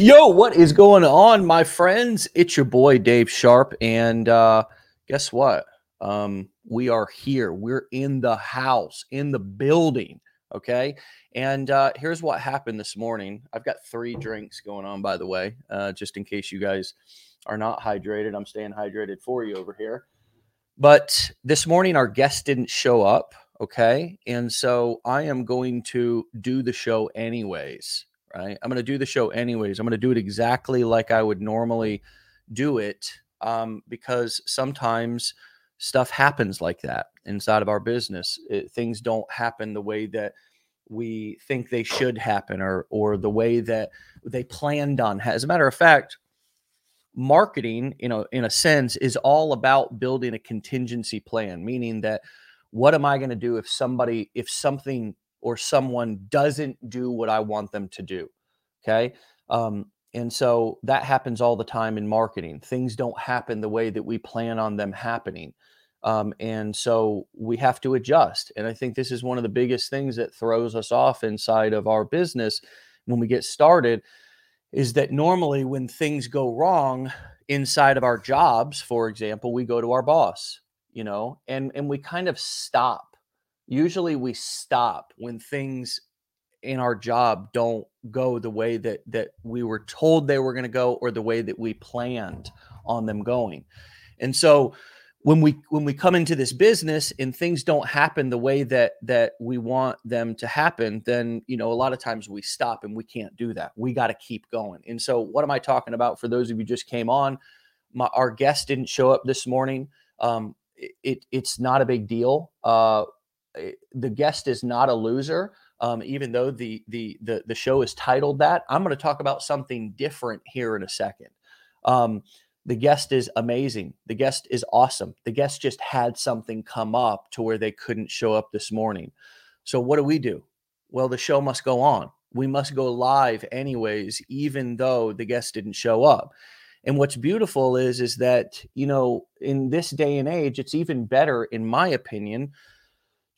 Yo, what is going on, my friends? It's your boy Dave Sharp, and uh, guess what? Um, we are here. We're in the house, in the building. Okay, and uh, here's what happened this morning. I've got three drinks going on, by the way, uh, just in case you guys are not hydrated. I'm staying hydrated for you over here. But this morning, our guest didn't show up. Okay, and so I am going to do the show anyways right? I'm going to do the show anyways. I'm going to do it exactly like I would normally do it um, because sometimes stuff happens like that inside of our business. It, things don't happen the way that we think they should happen or or the way that they planned on. As a matter of fact, marketing, you know, in a sense, is all about building a contingency plan, meaning that what am I going to do if somebody if something or someone doesn't do what I want them to do. Okay. Um, and so that happens all the time in marketing. Things don't happen the way that we plan on them happening. Um, and so we have to adjust. And I think this is one of the biggest things that throws us off inside of our business when we get started is that normally when things go wrong inside of our jobs, for example, we go to our boss, you know, and, and we kind of stop usually we stop when things in our job don't go the way that that we were told they were going to go or the way that we planned on them going. And so when we when we come into this business and things don't happen the way that that we want them to happen then you know a lot of times we stop and we can't do that. We got to keep going. And so what am i talking about? For those of you just came on my, our guest didn't show up this morning. Um, it, it's not a big deal. Uh, the guest is not a loser. Um, even though the, the the the show is titled that, I'm going to talk about something different here in a second. Um, the guest is amazing. The guest is awesome. The guest just had something come up to where they couldn't show up this morning. So what do we do? Well, the show must go on. We must go live anyways, even though the guest didn't show up. And what's beautiful is is that you know in this day and age, it's even better, in my opinion,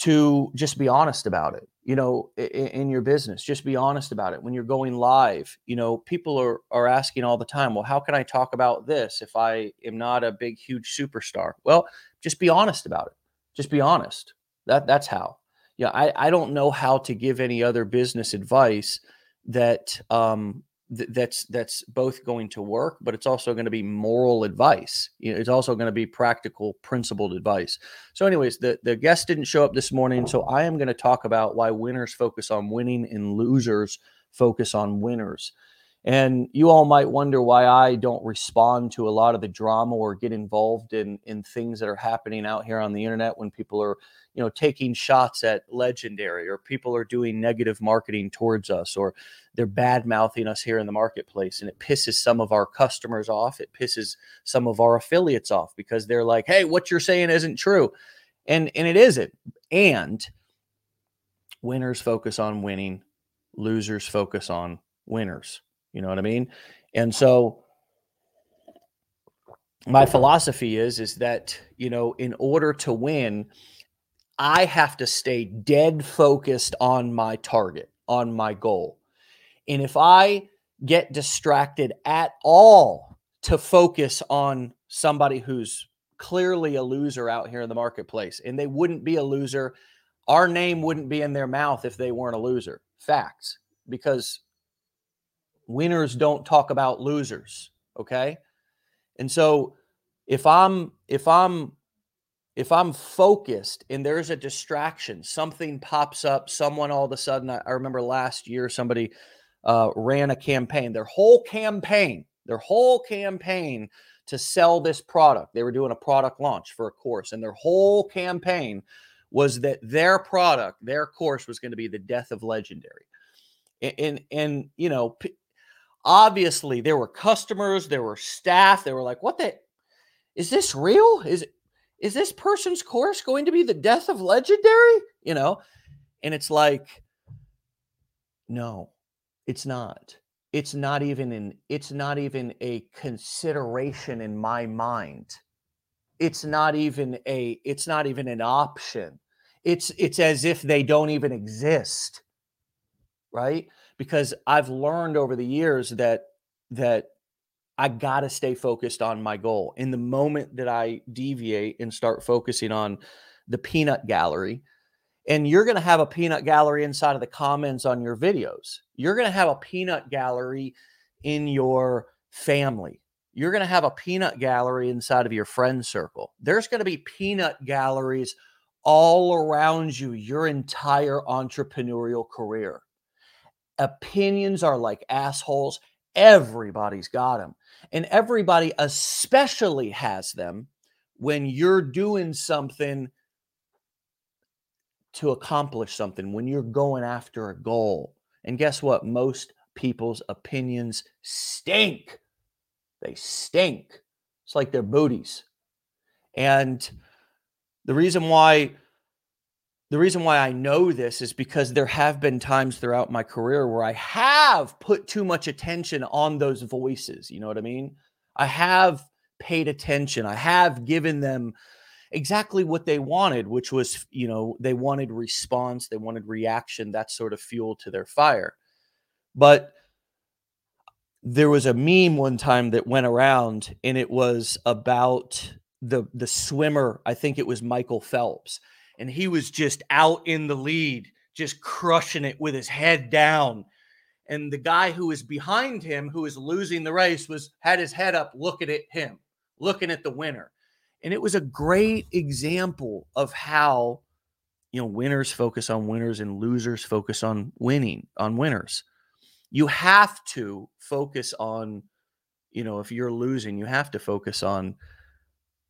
to just be honest about it you know in, in, your business just be honest about it. When you're going live you know people are are asking all the time well how can i talk about this if i am not a big huge superstar? Well just be honest about it. Just be honest. That that's how. Yeah i i don't know how to give any other business advice that um th- that's that's both going to work, but it's also going to be moral advice. You know, it's also going to be practical, principled advice. So, anyways, the the guest didn't show up this morning, so I am going to talk about why winners focus on winning and losers focus on winners. And you all might wonder why I don't respond to a lot of the drama or get involved in in things that are happening out here on the internet when people are, you know, taking shots at legendary or people are doing negative marketing towards us or they're bad mouthing us here in the marketplace and it pisses some of our customers off. It pisses some of our affiliates off because they're like, "Hey, what you're saying isn't true." And and it isn't. And winners focus on winning, losers focus on winners. You know what I mean? And so my philosophy is is that, you know, in order to win, I have to stay dead focused on my target, on my goal. And if I get distracted at all to focus on somebody who's clearly a loser out here in the marketplace, and they wouldn't be a loser, our name wouldn't be in their mouth if they weren't a loser. Facts. Because winners don't talk about losers okay? And so if i'm if i'm if i'm focused and there's a distraction something pops up someone all of a sudden i, I remember last year somebody uh, ran a campaign their whole campaign their whole campaign to sell this product. They were doing a product launch for a course and their whole campaign was that their product their course was going to be the death of legendary. And and, and you know p- obviously there were customers, there were staff, they were like, what the is this real? Is is this person's course going to be the death of legendary? You know, and it's like, no, it's not. It's not even in it's not even a consideration in my mind. It's not even a it's not even an option. It's it's as if they don't even exist. Right? Because I've learned over the years that that I got to stay focused on my goal. In the moment that I deviate and start focusing on the peanut gallery, and you're going to have a peanut gallery inside of the comments on your videos. You're going to have a peanut gallery in your family. You're going to have a peanut gallery inside of your friend circle. There's going to be peanut galleries all around you your entire entrepreneurial career. Opinions are like assholes. Everybody's got them. And everybody especially has them when you're doing something to accomplish something, when you're going after a goal. And guess what? Most people's opinions stink. They stink. It's like their booties. And the reason why the reason why I know this is because there have been times throughout my career where I have put too much attention on those voices. You know what I mean? I have paid attention. I have given them exactly what they wanted, which was, you know, they wanted response, they wanted reaction, that sort of fuel to their fire. But there was a meme one time that went around and it was about the the swimmer, I think it was Michael Phelps and he was just out in the lead, just crushing it with his head down. And the guy who was behind him, who was losing the race, was had his head up, looking at him, looking at the winner. And it was a great example of how, you know, winners focus on winners and losers focus on winning, on winners. You have to focus on, you know, if you're losing, you have to focus on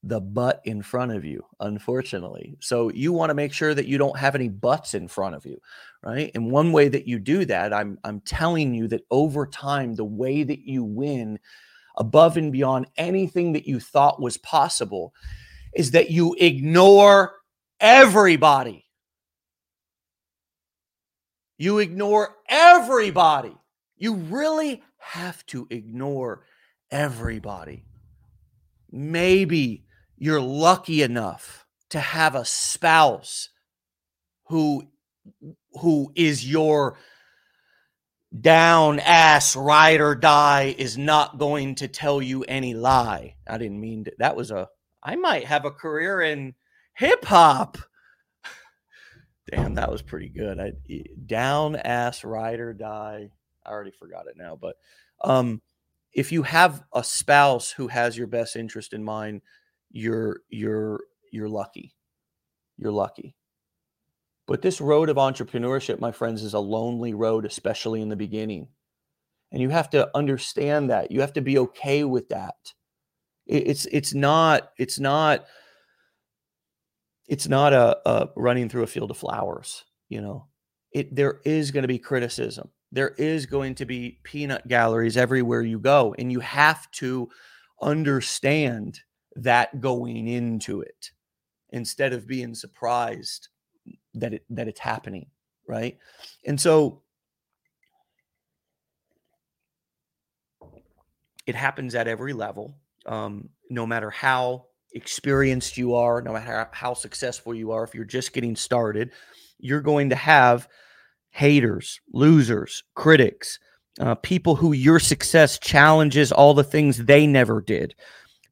the butt in front of you, unfortunately. So you want to make sure that you don't have any butts in front of you, right? And one way that you do that, I'm I'm telling you that over time, the way that you win above and beyond anything that you thought was possible is that you ignore everybody. You ignore everybody. You really have to ignore everybody. Maybe you're lucky enough to have a spouse who who is your down ass ride or die is not going to tell you any lie. I didn't mean to, that was a I might have a career in hip hop. Damn, that was pretty good. I down ass ride or die. I already forgot it now, but um if you have a spouse who has your best interest in mind, you're you're you're lucky. You're lucky. But this road of entrepreneurship, my friends, is a lonely road, especially in the beginning. And you have to understand that. You have to be okay with that. It's it's not it's not it's not a, a running through a field of flowers. You know, it there is going to be criticism. There is going to be peanut galleries everywhere you go, and you have to understand that going into it instead of being surprised that it that it's happening right? And so it happens at every level um, no matter how experienced you are no matter how successful you are if you're just getting started you're going to have haters losers critics uh, people who your success challenges all the things they never did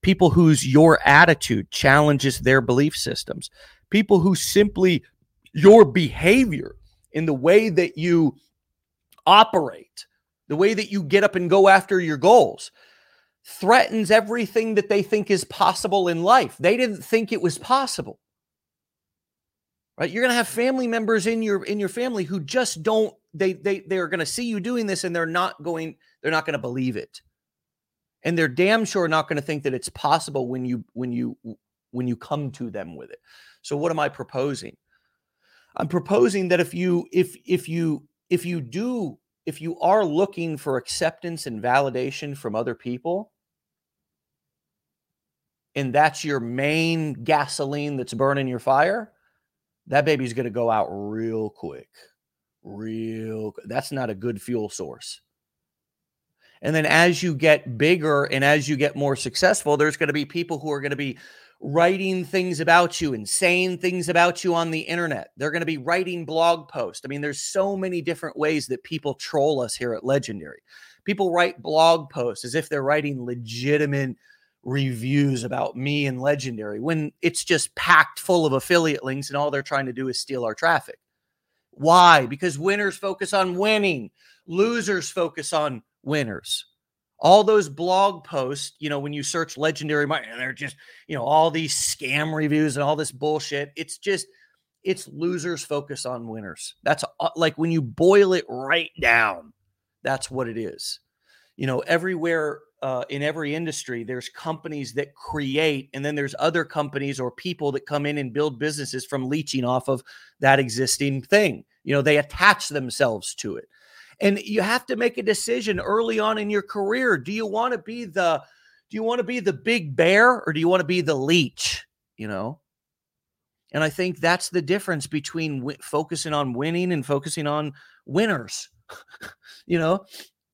people whose your attitude challenges their belief systems, people who simply your behavior in the way that you operate, the way that you get up and go after your goals threatens everything that they think is possible in life. They didn't think it was possible. Right? You're going to have family members in your in your family who just don't they they they're going to see you doing this and they're not going they're not going to believe it and they're damn sure not going to think that it's possible when you when you when you come to them with it. So what am i proposing? I'm proposing that if you if if you if you do if you are looking for acceptance and validation from other people and that's your main gasoline that's burning your fire that baby's going to go out real quick. Real that's not a good fuel source and then as you get bigger and as you get more successful, there's going to be people who are going to be writing things about you and saying things about you on the internet. They're going to be writing blog posts. I mean, there's so many different ways that people troll us here at Legendary. People write blog posts as if they're writing legitimate reviews about me and Legendary when it's just packed full of affiliate links and all they're trying to do is steal our traffic. Why? Because winners focus on winning, losers focus on winners. All those blog posts, you know, when you search legendary, and they're just, you know, all these scam reviews and all this bullshit. It's just, it's losers focus on winners. That's uh, like when you boil it right down, that's what it is. You know, everywhere uh, in every industry, there's companies that create, and then there's other companies or people that come in and build businesses from leeching off of that existing thing. You know, they attach themselves to it. And you have to make a decision early on in your career. Do you want to be the do you want to be the big bear or do you want to be the leech, you know? And I think that's the difference between w- focusing on winning and focusing on winners. you know,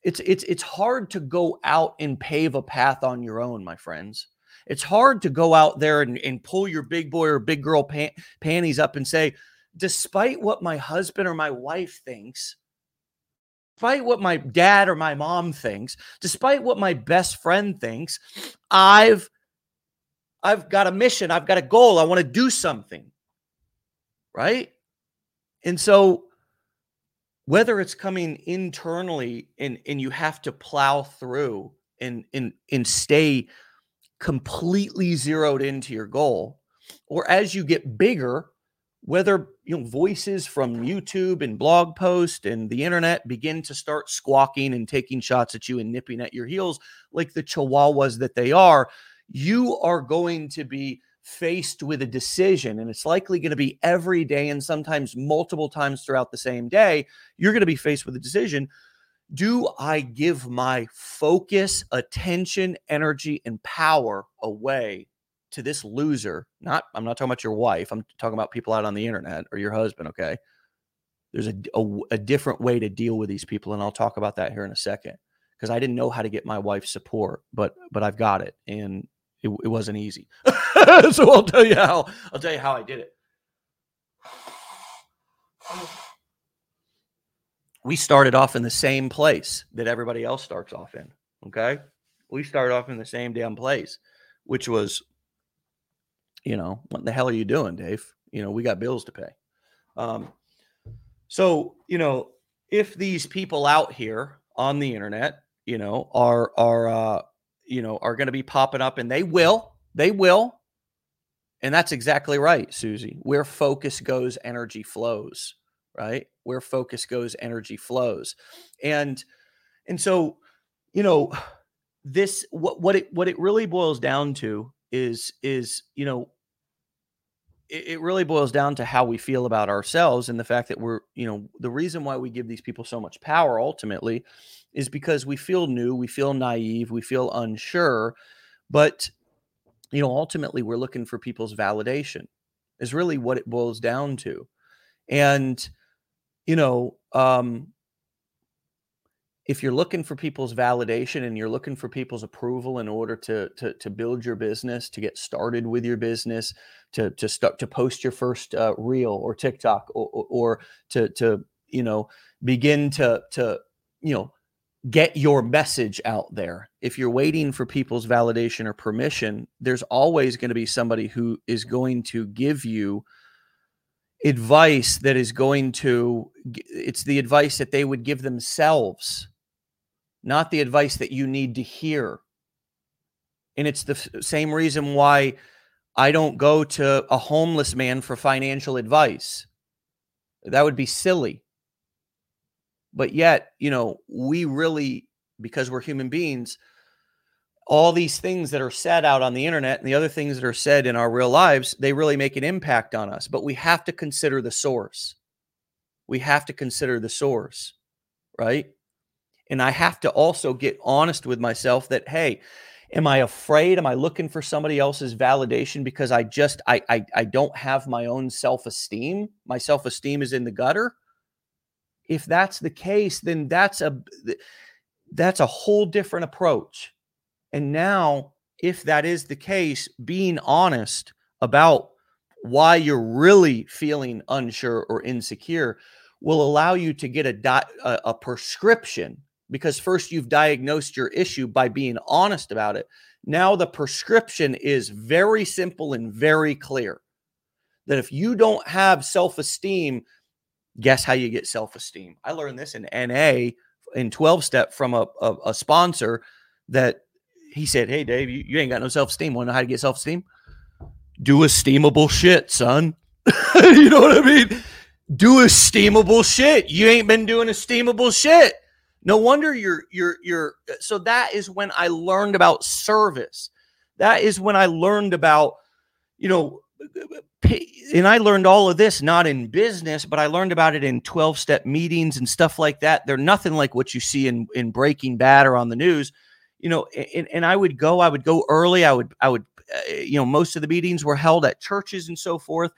it's it's it's hard to go out and pave a path on your own, my friends. It's hard to go out there and, and pull your big boy or big girl pan- panties up and say, despite what my husband or my wife thinks, despite what my dad or my mom thinks, despite what my best friend thinks, I've I've got a mission, I've got a goal, I want to do something. Right? And so whether it's coming internally and and you have to plow through and and and stay completely zeroed into your goal or as you get bigger whether you know voices from YouTube and blog posts and the internet begin to start squawking and taking shots at you and nipping at your heels like the chihuahuas that they are, you are going to be faced with a decision and it's likely going to be every day and sometimes multiple times throughout the same day, you're going to be faced with a decision. Do I give my focus, attention, energy, and power away to this loser, not I'm not talking about your wife, I'm talking about people out on the internet or your husband, okay? There's a, a, a different way to deal with these people and I'll talk about that here in a second because I didn't know how to get my wife's support, but but I've got it and it, it wasn't easy. so I'll tell you how I'll tell you how I did it. We started off in the same place that everybody else starts off in, okay? We started off in the same damn place, which was you know, what the hell are you doing, Dave? You know, we got bills to pay. Um, so, you know, if these people out here on the internet, you know, are are uh, you know, are going to be popping up and they will, they will. And that's exactly right, Susie. Where focus goes, energy flows, right? Where focus goes, energy flows. And and so, you know, this what what it what it really boils down to is is, you know, it, really boils down to how we feel about ourselves and the fact that we're, you know, the reason why we give these people so much power ultimately is because we feel new, we feel naive, we feel unsure, but you know, ultimately we're looking for people's validation is really what it boils down to. And you know, um if you're looking for people's validation and you're looking for people's approval in order to to, to build your business, to get started with your business, to to start to post your first uh, reel or TikTok, or, or, or to to you know begin to to you know get your message out there. If you're waiting for people's validation or permission, there's always going to be somebody who is going to give you advice that is going to it's the advice that they would give themselves not the advice that you need to hear. And it's the same reason why I don't go to a homeless man for financial advice. That would be silly. But yet, you know, we really, because we're human beings, all these things that are said out on the internet and the other things that are said in our real lives, they really make an impact on us. But we have to consider the source. We have to consider the source, right? And I have to also get honest with myself that, hey, am I afraid? Am I looking for somebody else's validation because I just I I, I don't have my own self-esteem? My self-esteem is in the gutter. If that's the case, then that's a that's a whole different approach. And now, if that is the case, being honest about why you're really feeling unsure or insecure will allow you to get a, a, a prescription because first you've diagnosed your issue by being honest about it. Now the prescription is very simple and very clear that if you don't have self esteem, guess how you get self esteem? I learned this in NA in 12 step from a, a, a sponsor that he said, Hey, Dave, you, you ain't got no self esteem. Want to know how to get self esteem? Do esteemable shit, son. you know what I mean? Do esteemable shit. You ain't been doing esteemable shit. No wonder you're you're you're so that is when I learned about service. That is when I learned about, you know, and I learned all of this not in business, but I learned about it in 12 step meetings and stuff like that. They're nothing like what you see in, in Breaking Bad or on the news, you know. And, and I would go, I would go early. I would, I would, uh, you know, most of the meetings were held at churches and so forth.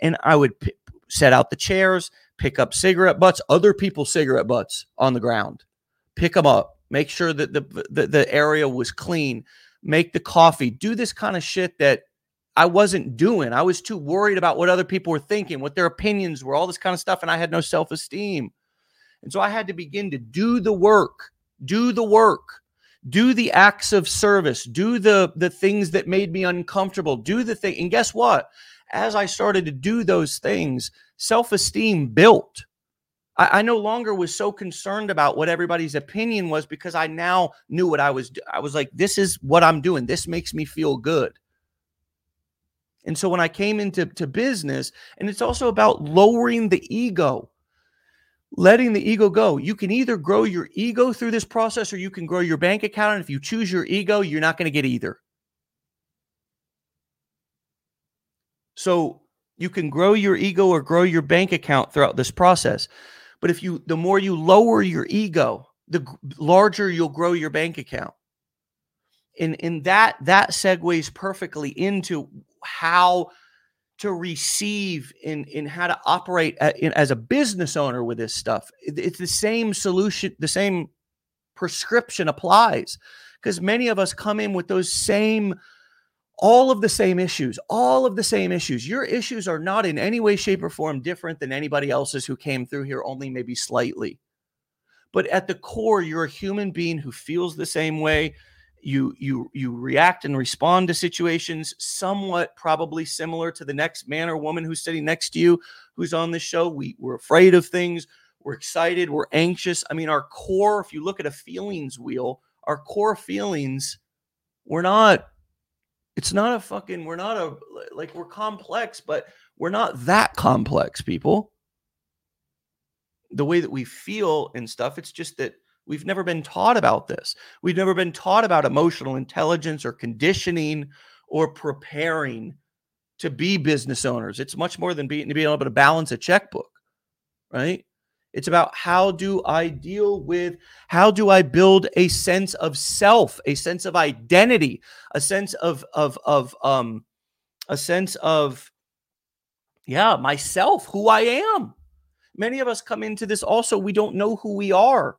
And I would p- set out the chairs, pick up cigarette butts, other people's cigarette butts on the ground, pick them up, make sure that the, the, the area was clean, make the coffee, do this kind of shit that I wasn't doing. I was too worried about what other people were thinking, what their opinions were, all this kind of stuff. And I had no self esteem. And so I had to begin to do the work, do the work, do the acts of service, do the, the things that made me uncomfortable, do the thing. And guess what? As I started to do those things, self esteem built. I, I, no longer was so concerned about what everybody's opinion was because I now knew what I was. I was like, this is what I'm doing. This makes me feel good. And so when I came into to business, and it's also about lowering the ego, letting the ego go. You can either grow your ego through this process or you can grow your bank account. And if you choose your ego, you're not going to get either. So you can grow your ego or grow your bank account throughout this process. But if you, the more you lower your ego, the larger you'll grow your bank account. And, and that that segues perfectly into how to receive in in how to operate as a business owner with this stuff it's the same solution the same prescription applies because many of us come in with those same all of the same issues all of the same issues. Your issues are not in any way shape or form different than anybody else's who came through here only maybe slightly. But at the core you're a human being who feels the same way. You you you react and respond to situations somewhat probably similar to the next man or woman who's sitting next to you who's on this show. We, we're afraid of things. We're excited. We're anxious. I mean our core if you look at a feelings wheel our core feelings we're not it's not a fucking we're not a like we're complex but we're not that complex people the way that we feel and stuff it's just that We've never been taught about this. We've never been taught about emotional intelligence or conditioning or preparing to be business owners. It's much more than being, being able to balance a checkbook, right? It's about how do I deal with, how do I build a sense of self, a sense of identity, a sense of, of, of, um, a sense of, yeah, myself, who I am. Many of us come into this also, we don't know who we are.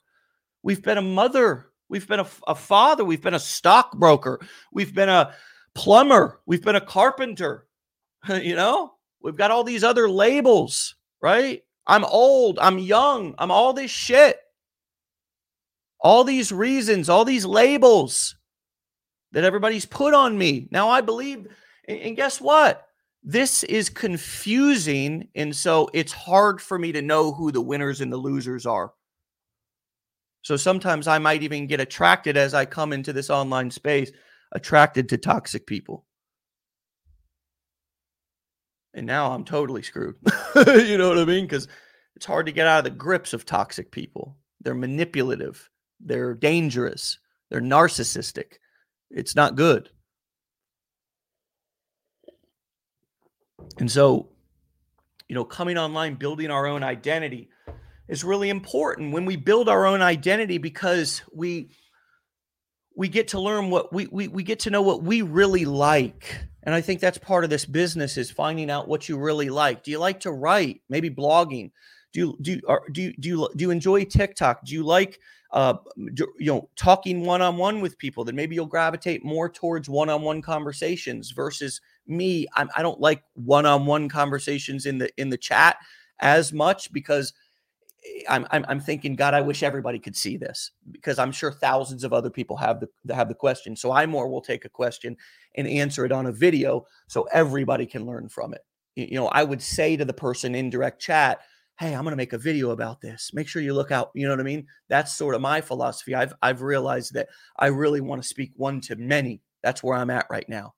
We've been a mother. We've been a, a father. We've been a stockbroker. We've been a plumber. We've been a carpenter. you know, we've got all these other labels, right? I'm old. I'm young. I'm all this shit. All these reasons, all these labels that everybody's put on me. Now I believe, and guess what? This is confusing. And so it's hard for me to know who the winners and the losers are. So sometimes I might even get attracted as I come into this online space, attracted to toxic people. And now I'm totally screwed. you know what I mean? Because it's hard to get out of the grips of toxic people. They're manipulative, they're dangerous, they're narcissistic. It's not good. And so, you know, coming online, building our own identity, is really important when we build our own identity because we we get to learn what we, we we get to know what we really like and i think that's part of this business is finding out what you really like. Do you like to write? Maybe blogging. Do you do you, do you do you do you enjoy tiktok? Do you like uh do, you know talking one-on-one with people then maybe you'll gravitate more towards one-on-one conversations versus me? I'm, i don't like one-on-one conversations in the in the chat as much because I'm, I'm I'm thinking, God, I wish everybody could see this because I'm sure thousands of other people have the have the question. So I more will take a question and answer it on a video so everybody can learn from it. You know, I would say to the person in direct chat, "Hey, I'm going to make a video about this. Make sure you look out." You know what I mean? That's sort of my philosophy. I've I've realized that I really want to speak one to many. That's where I'm at right now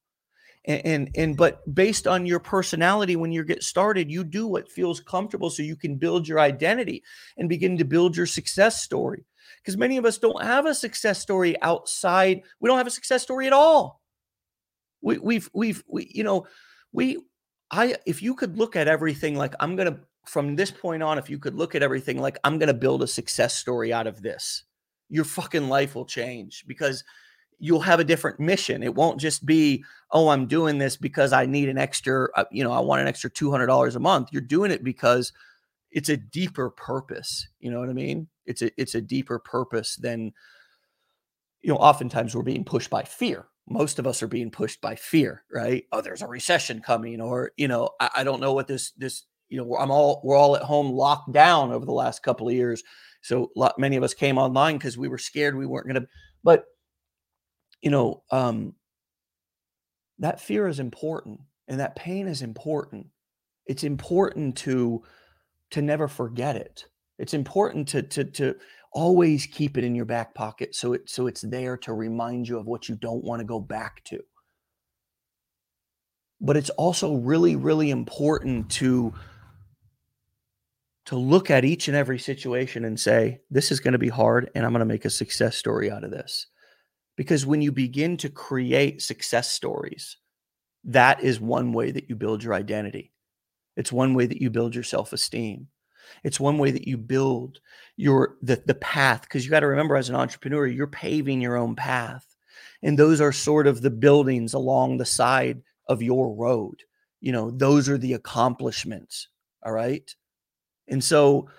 and, and and but based on your personality when you get started you do what feels comfortable so you can build your identity and begin to build your success story. Because many of us don't have a success story outside we don't have a success story at all. We, we've we've we, you know we i if you could look at everything like i'm gonna from this point on if you could look at everything like i'm gonna build a success story out of this your fucking life will change because you'll have a different mission. It won't just be, oh, I'm doing this because I need an extra, uh, you know, I want an extra $200 a month. You're doing it because it's a deeper purpose. You know what I mean? It's a it's a deeper purpose than you know, oftentimes we're being pushed by fear. Most of us are being pushed by fear, right? Oh, there's a recession coming, or you know, I, I don't know what this this you know, I'm all we're all at home locked down over the last couple of years. So lot, many of us came online because we were scared we weren't going to. But you know, um, that fear is important and that pain is important. It's important to to never forget it. It's important to to to always keep it in your back pocket so it so it's there to remind you of what you don't want to go back to. But it's also really really important to to look at each and every situation and say this is going to be hard and I'm going to make a success story out of this. Because when you begin to create success stories, that is one way that you build your identity. It's one way that you build your self-esteem. It's one way that you build your the, the path because you got to remember as an entrepreneur, you're paving your own path. And those are sort of the buildings along the side of your road. You know, those are the accomplishments. All right. And so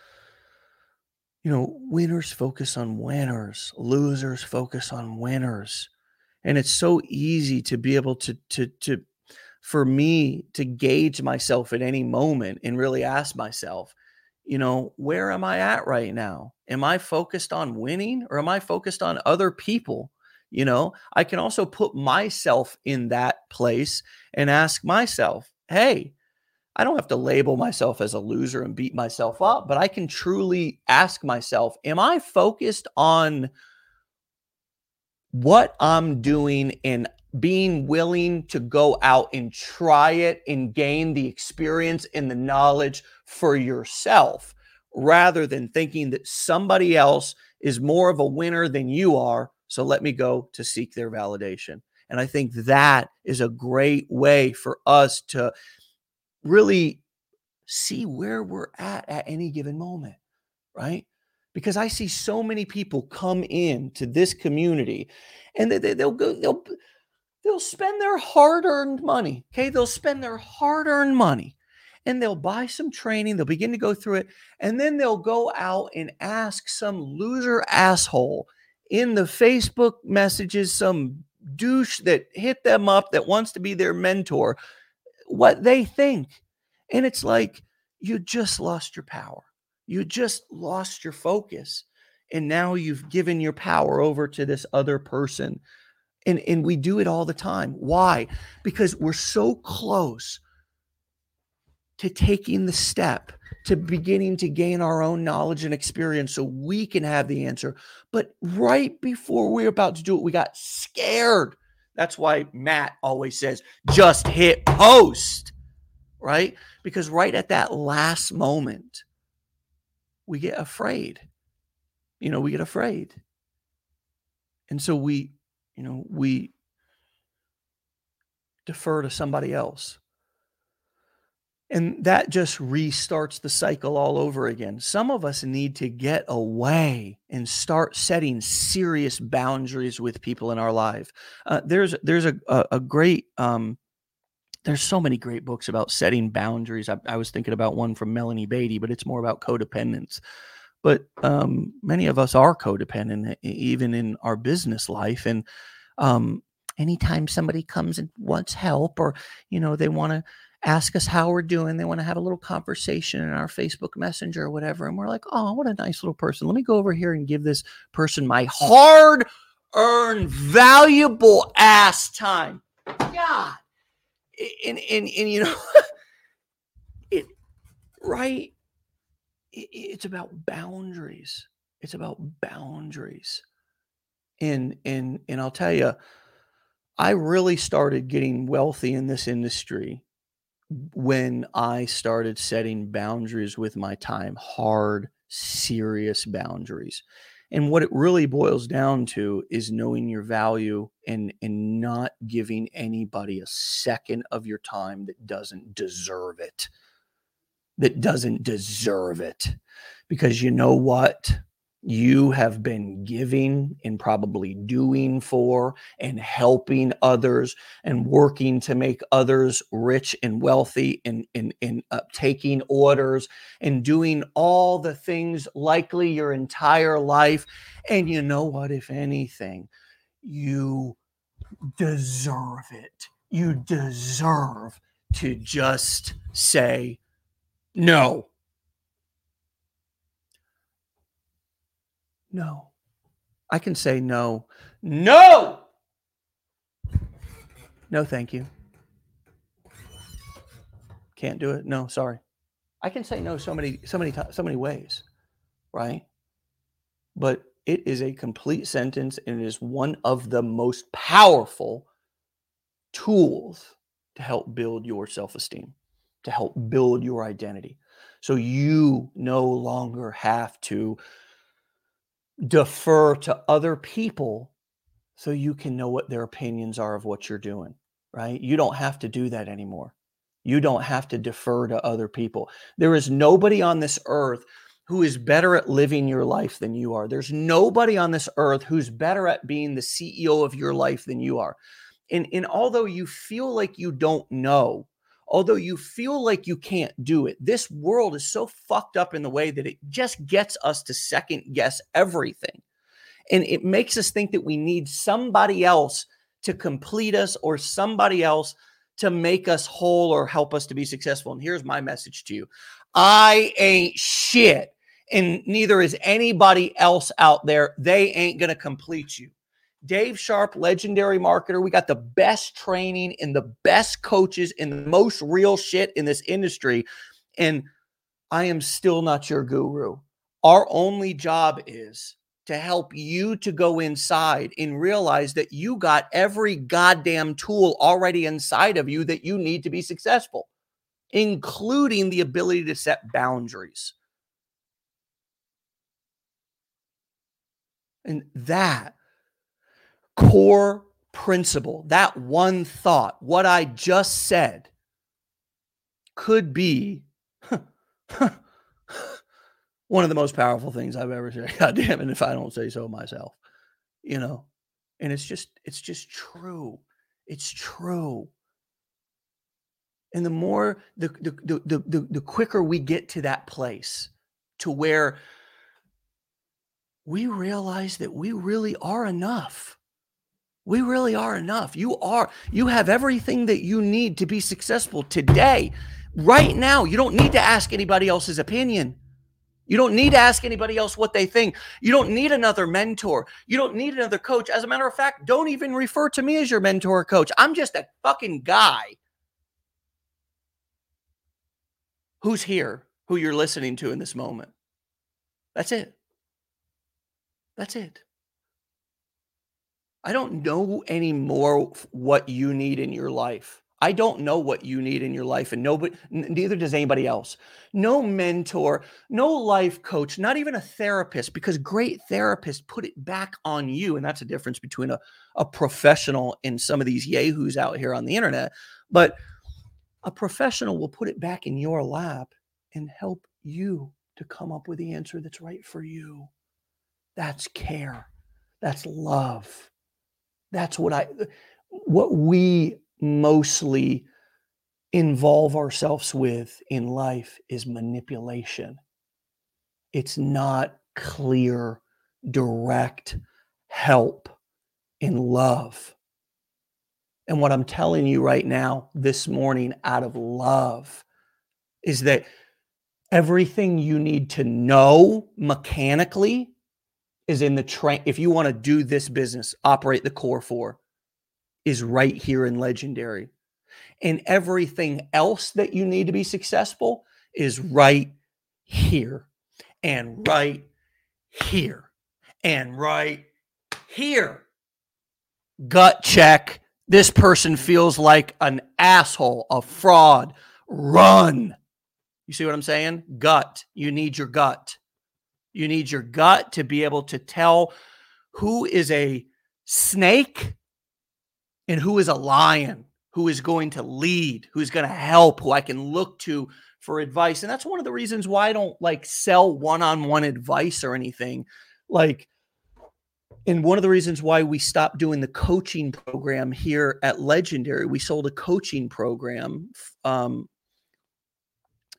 you know, winners focus on winners, losers focus on winners. And it's so easy to be able to to to for me to gauge myself at any moment and really ask myself, you know, where am I at right now? Am I focused on winning or am I focused on other people? You know, I can also put myself in that place and ask myself, hey, I don't have to label myself as a loser and beat myself up, but I can truly ask myself, am I focused on what I'm doing and being willing to go out and try it and gain the experience and the knowledge for yourself rather than thinking that somebody else is more of a winner than you are. So let me go to seek their validation. And I think that is a great way for us to really see where we're at at any given moment, right? Because I see so many people come in to this community and they, they'll go, they'll, they'll spend their hard earned money. Okay. They'll spend their hard earned money and they'll buy some training. They'll begin to go through it. And then they'll go out and ask some loser asshole in the Facebook messages, some douche that hit them up that wants to be their mentor what they think. And it's like you just lost your power. You just lost your focus. And now you've given your power over to this other person. And, and we do it all the time. Why? Because we're so close to taking the step to beginning to gain our own knowledge and experience so we can have the answer. But right before we're about to do it, we got scared that's why Matt always says, just hit post, right? Because right at that last moment, we get afraid. You know, we get afraid. And so we, you know, we defer to somebody else. And that just restarts the cycle all over again. Some of us need to get away and start setting serious boundaries with people in our life. Uh, there's there's a a, a great um, there's so many great books about setting boundaries. I, I, was thinking about one from Melanie Beattie, but it's more about codependence. But um, many of us are codependent, even in our business life. And um, anytime somebody comes and wants help, or you know they want to ask us how we're doing. They want to have a little conversation in our Facebook Messenger or whatever. And we're like, oh, what a nice little person. Let me go over here and give this person my hard earned, valuable ass time. God. And, and, and you know, it, right? It, it's about boundaries. It's about boundaries. And, and, and I'll tell you, I really started getting wealthy in this industry when I started setting boundaries with my time, hard, serious boundaries. And what it really boils down to is knowing your value and and not giving anybody a second of your time that doesn't deserve it. That doesn't deserve it. Because you know what? You have been giving and probably doing for and helping others and working to make others rich and wealthy and, and, and uh, taking orders and doing all the things likely your entire life. And you know what? If anything, you deserve it. You deserve to just say no No. I can say no. No. No, thank you. Can't do it. No, sorry. I can say no so many so many so many ways, right? But it is a complete sentence and it is one of the most powerful tools to help build your self-esteem, to help build your identity. So you no longer have to defer to other people so you can know what their opinions are of what you're doing, right? You don't have to do that anymore. You don't have to defer to other people. There is nobody on this earth who is better at living your life than you are. There's nobody on this earth who's better at being the CEO of your life than you are. And, and although you feel like you don't know, although you feel like you can't do it, this world is so fucked up in the way that it just gets us to second guess everything. And it makes us think that we need somebody else to complete us or somebody else to make us whole or help us to be successful. And here's my message to you I ain't shit. And neither is anybody else out there. They ain't going to complete you. Dave Sharp, legendary marketer. We got the best training and the best coaches and the most real shit in this industry. And I am still not your guru. Our only job is to help you to go inside and realize that you got every goddamn tool already inside of you that you need to be successful, including the ability to set boundaries. And that core principle, that one thought, what I just said, could be one of the most powerful things I've ever said. God damn it, if I don't say so myself, you know. And it's just, it's just true. It's true. And the more, the the the the, the quicker we get to that place, to where we realize that we really are enough we really are enough. You are, you have everything that you need to be successful today, right now. You don't need to ask anybody else's opinion. You don't need to ask anybody else what they think. You don't need another mentor. You don't need another coach. As a matter of fact, don't even refer to me as your mentor or coach. I'm just a fucking guy who's here, who you're listening to in this moment. That's it. That's it. I don't know anymore what you need in your life. I don't know what you need in your life, and nobody, neither does anybody else. No mentor, no life coach, not even a therapist, because great therapists put it back on you. And that's a difference between a, a professional and some of these yahoos out here on the internet. But a professional will put it back in your lap and help you to come up with the answer that's right for you. That's care, that's love. That's what I, what we mostly involve ourselves with in life is manipulation. It's not clear, direct help in love. And what I'm telling you right now, this morning, out of love, is that everything you need to know mechanically is in the train. If you want to do this business, operate the core four, is right here in Legendary. And everything else that you need to be successful is right here and right here and right here. Gut check. This person feels like an asshole, a fraud. Run. You see what I'm saying? Gut. You need your gut. You need your gut to be able to tell who is a snake and who is a lion, who is going to lead, who's going to help, who I can look to for advice. And that's one of the reasons why I don't like sell one on one advice or anything. Like, and one of the reasons why we stopped doing the coaching program here at Legendary, we sold a coaching program um,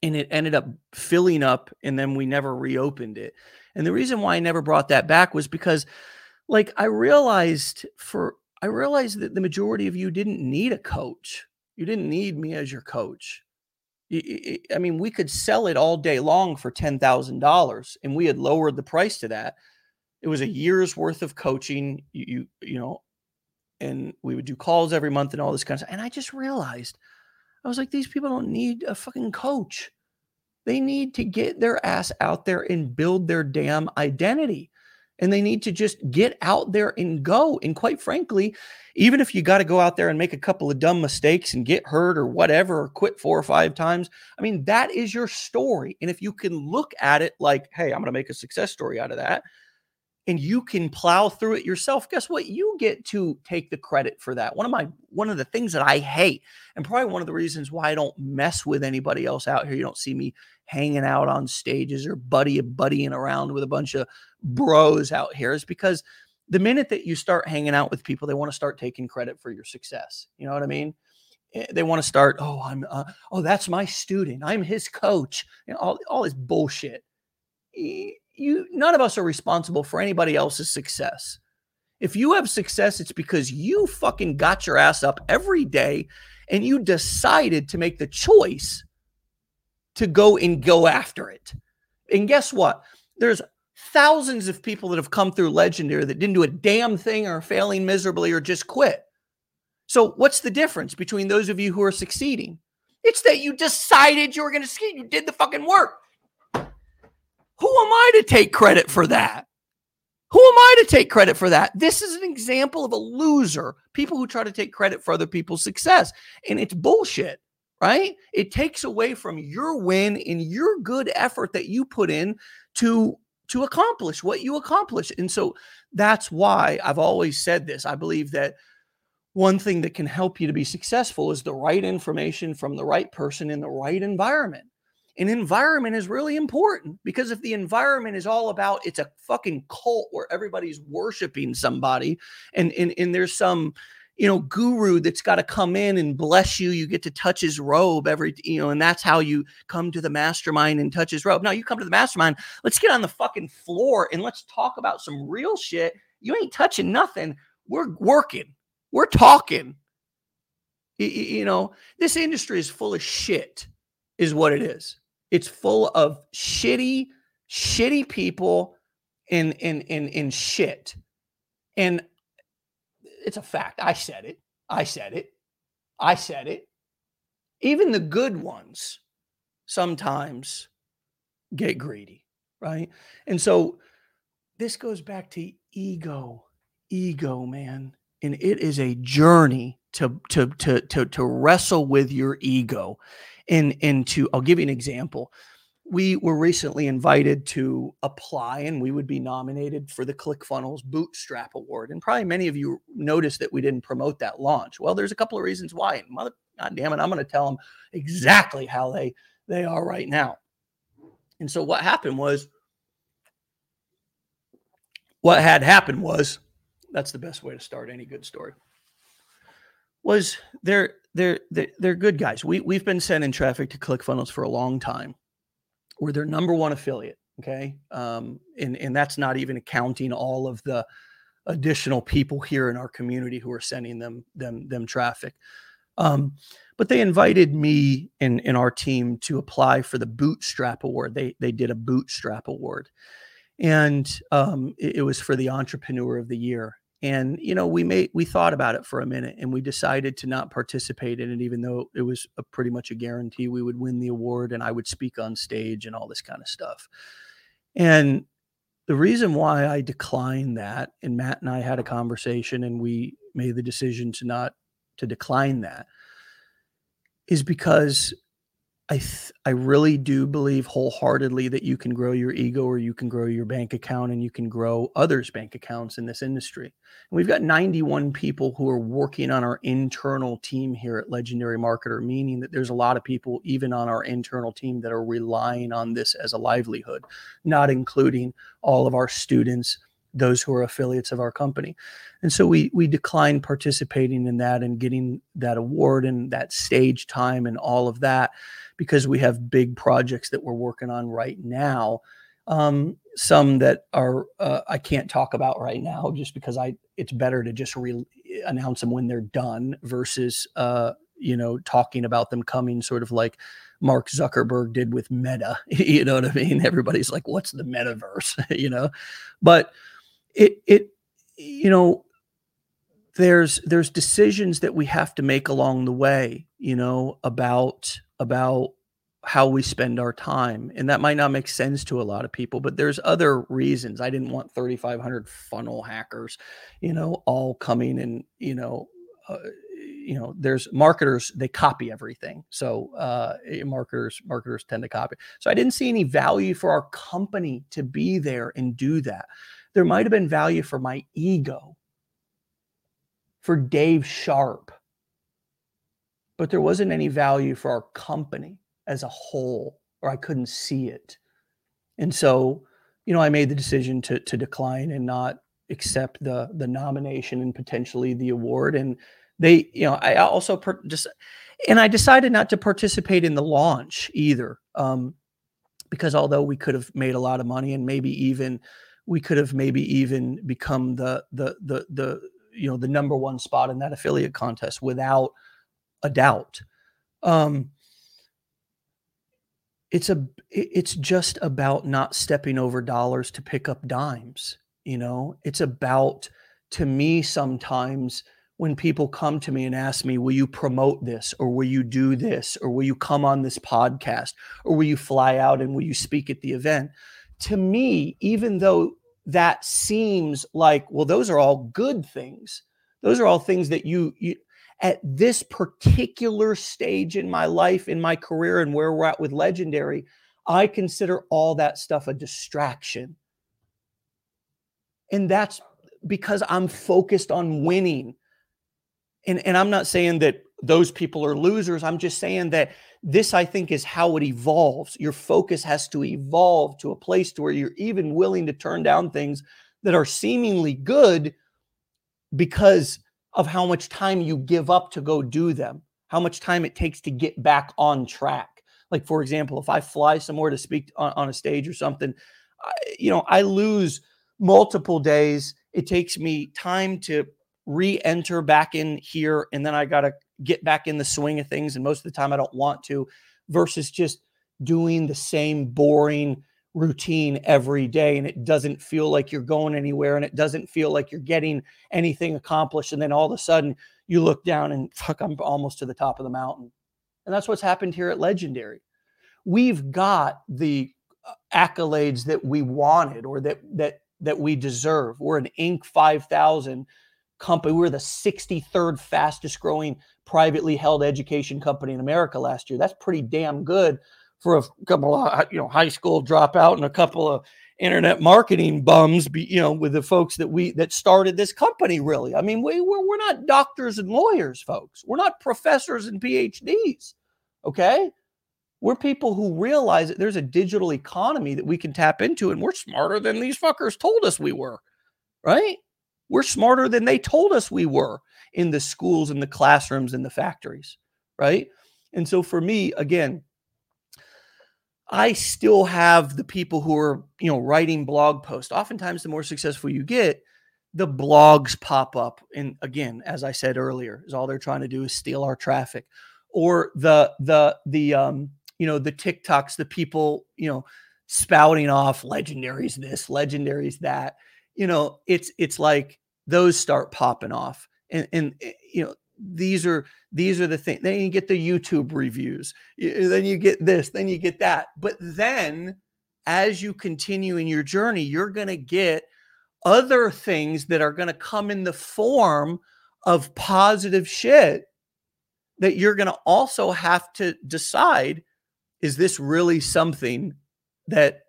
and it ended up filling up and then we never reopened it. And the reason why I never brought that back was because like I realized for I realized that the majority of you didn't need a coach. You didn't need me as your coach. I mean, we could sell it all day long for $10,000 and we had lowered the price to that. It was a year's worth of coaching, you, you, you know, and we would do calls every month and all this kind of stuff. And I just realized I was like, these people don't need a fucking coach. They need to get their ass out there and build their damn identity. And they need to just get out there and go. And quite frankly, even if you got to go out there and make a couple of dumb mistakes and get hurt or whatever, or quit four or five times, I mean, that is your story. And if you can look at it like, hey, I'm going to make a success story out of that, and you can plow through it yourself guess what? You get to take the credit for that. One of my one of the things that i hate and probably one of the reasons why i don't mess with anybody else out here you don't see me hanging out on stages or buddy buddying around with a bunch of bros out here is because the minute that you start hanging out with people they want to start taking credit for your success you know what i mean? Eh, they want to start oh i'm uh, oh that's my student. I'm his coach. Know, all, all this bullshit you none of us are responsible for anybody else's success. If you have success, it's because you fucking got your ass up every day and you decided to make the choice to go and go after it. And guess what? There's thousands of people that have come through Legendary that didn't do a damn thing or failing miserably or just quit. So, what's the difference between those of you who are succeeding? It's that you decided you were going to succeed. You did the fucking work. Who am I to take credit for that? Who am I to take credit for that? This is an example of a loser. People who try to take credit for other people's success. And it's bullshit, right? It takes away from your win and your good effort that you put in to to accomplish what you accomplish. And so that's why I've always said this. I believe that one thing that can help you to be successful is the right information from the right person in the right environment an environment is really important because if the environment is all about it's a fucking cult where everybody's worshiping somebody and and, and there's some you know guru that's got to come in and bless you you get to touch his robe every you know and that's how you come to the mastermind and touch his robe. Now you come to the mastermind let's get on the fucking floor and let's talk about some real shit. You ain't touching nothing. We're working. We're talking. You, you know this industry is full of shit is what it is it's full of shitty, shitty people in in in in shit. And it's a fact. I said it. I said it. I said it. Even the good ones sometimes get greedy, right? And so this goes back to ego, ego, man. And it is a journey to to to to to wrestle with your ego in into I'll give you an example. We were recently invited to apply and we would be nominated for the ClickFunnels Bootstrap Award. And probably many of you noticed that we didn't promote that launch. Well, there's a couple of reasons why. And mother God damn it, I'm going to tell them exactly how they they are right now. And so what happened was what had happened was that's the best way to start any good story was they're they're they're, they're good guys. We we've been sending traffic to ClickFunnels for a long time. We're their number one affiliate. Okay, um, and and that's not even accounting all of the additional people here in our community who are sending them them them traffic. Um, but they invited me and, and our team to apply for the Bootstrap Award. They they did a Bootstrap Award, and um, it, it, was for the Entrepreneur of the Year. And you know, we made we thought about it for a minute, and we decided to not participate in it, even though it was a, pretty much a guarantee we would win the award, and I would speak on stage and all this kind of stuff. And the reason why I declined that, and Matt and I had a conversation, and we made the decision to not to decline that is because I th- I really do believe wholeheartedly that you can grow your ego or you can grow your bank account and you can grow others' bank accounts in this industry. And we've got 91 people who are working on our internal team here at Legendary Marketer, meaning that there's a lot of people even on our internal team that are relying on this as a livelihood, not including all of our students, those who are affiliates of our company. And so we we declined participating in that and getting that award and that stage time and all of that because we have big projects that we're working on right now. Um, some that are uh, I can't talk about right now just because I it's better to just re- announce them when they're done versus uh, you know talking about them coming sort of like Mark Zuckerberg did with Meta. you know what I mean? Everybody's like, "What's the metaverse?" you know, but it it you know there's there's decisions that we have to make along the way you know about about how we spend our time and that might not make sense to a lot of people but there's other reasons. I didn't want 3500 funnel hackers you know all coming and you know uh, you know there's marketers they copy everything. So uh eh, marketers marketers tend to copy. So i didn't see any value for our company to be there and do that. There might have been value for my ego, for Dave Sharpe, but there wasn't any value for our company as a whole, or I couldn't see it. And so, you know, I made the decision to to decline and not accept the the nomination and potentially the award. And they, you know, I also per- just and I decided not to participate in the launch either, um, because although we could have made a lot of money and maybe even we could have maybe even become the the the the you know the number one spot in that affiliate contest without a doubt. Um, it's a it's just about not stepping over dollars to pick up dimes. You know, it's about to me sometimes when people come to me and ask me, Will you promote this? Or will you do this? Or will you come on this podcast? Or will you fly out and will you speak at the event? To me, even though that seems like well those are all good things those are all things that you, you at this particular stage in my life in my career and where we're at with legendary i consider all that stuff a distraction. And that's because i'm focused on winning. And and i'm not saying that those people are losers. I'm just saying that this i think is how it evolves. Your focus has to evolve to a place to where you're even willing to turn down things that are seemingly good because of how much time you give up to go do them how much time it takes to get back on track like for example if i fly somewhere to speak on, on a stage or something I, you know i lose multiple days it takes me time to re-enter back in here and then i got to get back in the swing of things. And most of the time, I don't want to, versus just doing the same boring routine every day. And it doesn't feel like you're going anywhere and it doesn't feel like you're getting anything accomplished. And then all of a sudden, you look down and fuck, I'm almost to the top of the mountain. And that's what's happened here at Legendary. We've got the uh, accolades that we wanted or that that that we deserve. We're an Inc. 5000 company. We're the 63rd fastest growing privately held education company in America last year. That's pretty damn good for a couple of you know high school dropout and a couple of internet marketing bums be, you know with the folks that we that started this company really. I mean we, we're, we're not doctors and lawyers folks. We're not professors and phds okay? We're people who realize that there's a digital economy that we can tap into and we're smarter than these fuckers told us we were right? We're smarter than they told us we were in the schools and the classrooms and the factories, right? And so for me, again, I still have the people who are, you know, writing blog posts. Oftentimes, the more successful you get, the blogs pop up. And again as i said earlier is all they're trying to do is steal our traffic. Or the the the um you know the tiktoks the people you know spouting off legendaries this legendaries that. You know it's it's like those start popping off. And and eh, you know these are these are the things then you get the youtube reviews then you get this then you get that but then as you continue in your journey you're going to get other things that are going to come in the form of positive shit that you're going to also have to decide is this really something that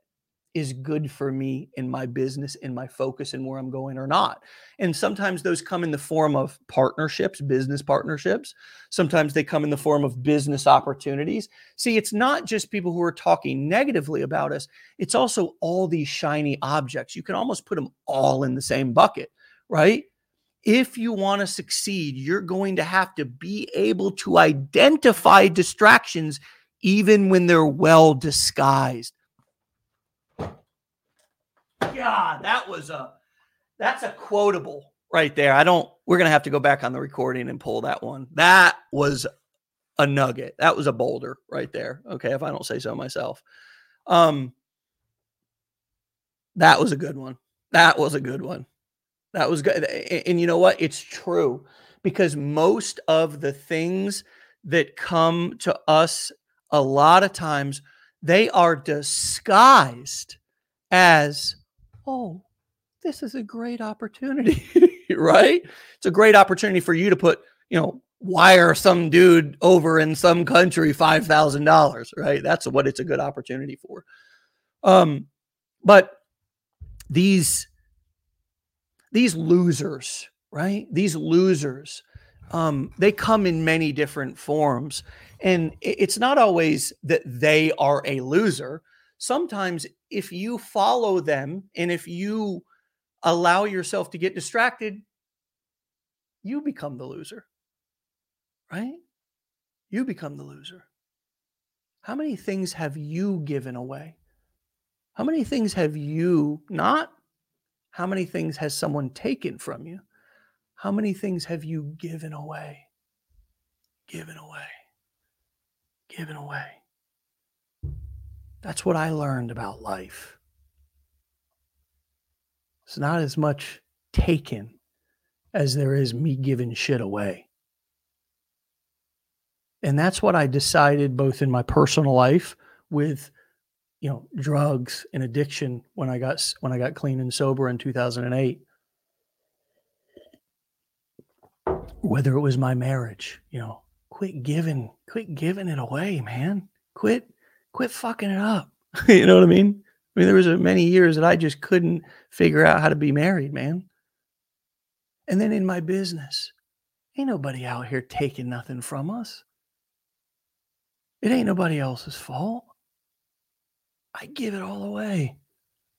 is good for me in my business, in my focus, and where I'm going or not. And sometimes those come in the form of partnerships, business partnerships. Sometimes they come in the form of business opportunities. See, it's not just people who are talking negatively about us, it's also all these shiny objects. You can almost put them all in the same bucket, right? If you want to succeed, you're going to have to be able to identify distractions even when they're well disguised God, that was a that's a quotable right there. I don't we're gonna have to go back on the recording and pull that one. That was a nugget. That was a boulder right there. Okay, if I don't say so myself. Um that was a good one. That was a good one. That was good. And, and you know what? It's true because most of the things that come to us a lot of times they are disguised as oh, this is a great opportunity, right? It's a great opportunity for you to put, you know, wire some dude over in some country $5,000, right? That's what it's a good opportunity for. Um, but these, these losers, right? These losers, um, they come in many different forms. And it's not always that they are a loser sometimes if you follow them and if you allow yourself to get distracted, you become the loser, right? You become the loser. How many things have you given away? How many things have you not? How many things has someone taken from you? How many things have you given away? Given away. Given away. That's what I learned about life. It's not as much taken as there is me giving shit away. And that's what I decided both in my personal life with you know drugs and addiction when I got when I got clean and sober in 2008 whether it was my marriage you know quit giving quit giving it away man quit quit fucking it up. you know what I mean? I mean, there was many years that I just couldn't figure out how to be married, man. And then in my business, ain't nobody out here taking nothing from us. It ain't nobody else's fault. I give it all away.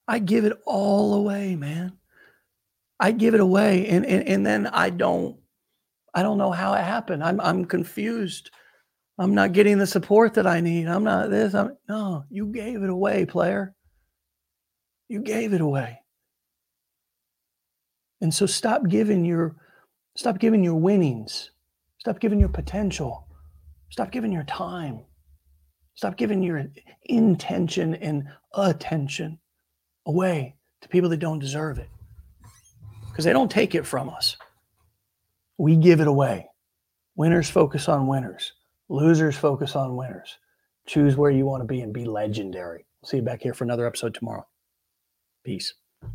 I give it all away, man. I give it away. And, and, and then I don't, I don't know how it happened. I'm, I'm confused. I'm not getting the support that I need. I'm not this. I'm no, you gave it away, player. You gave it away. And so stop giving your stop giving your winnings. Stop giving your potential. Stop giving your time. Stop giving your intention and attention away to people that don't deserve it. Because they don't take it from us. We give it away. Winners focus on winners. Losers focus on winners. Choose where you want to be and be legendary. See you back here for another episode tomorrow. Peace.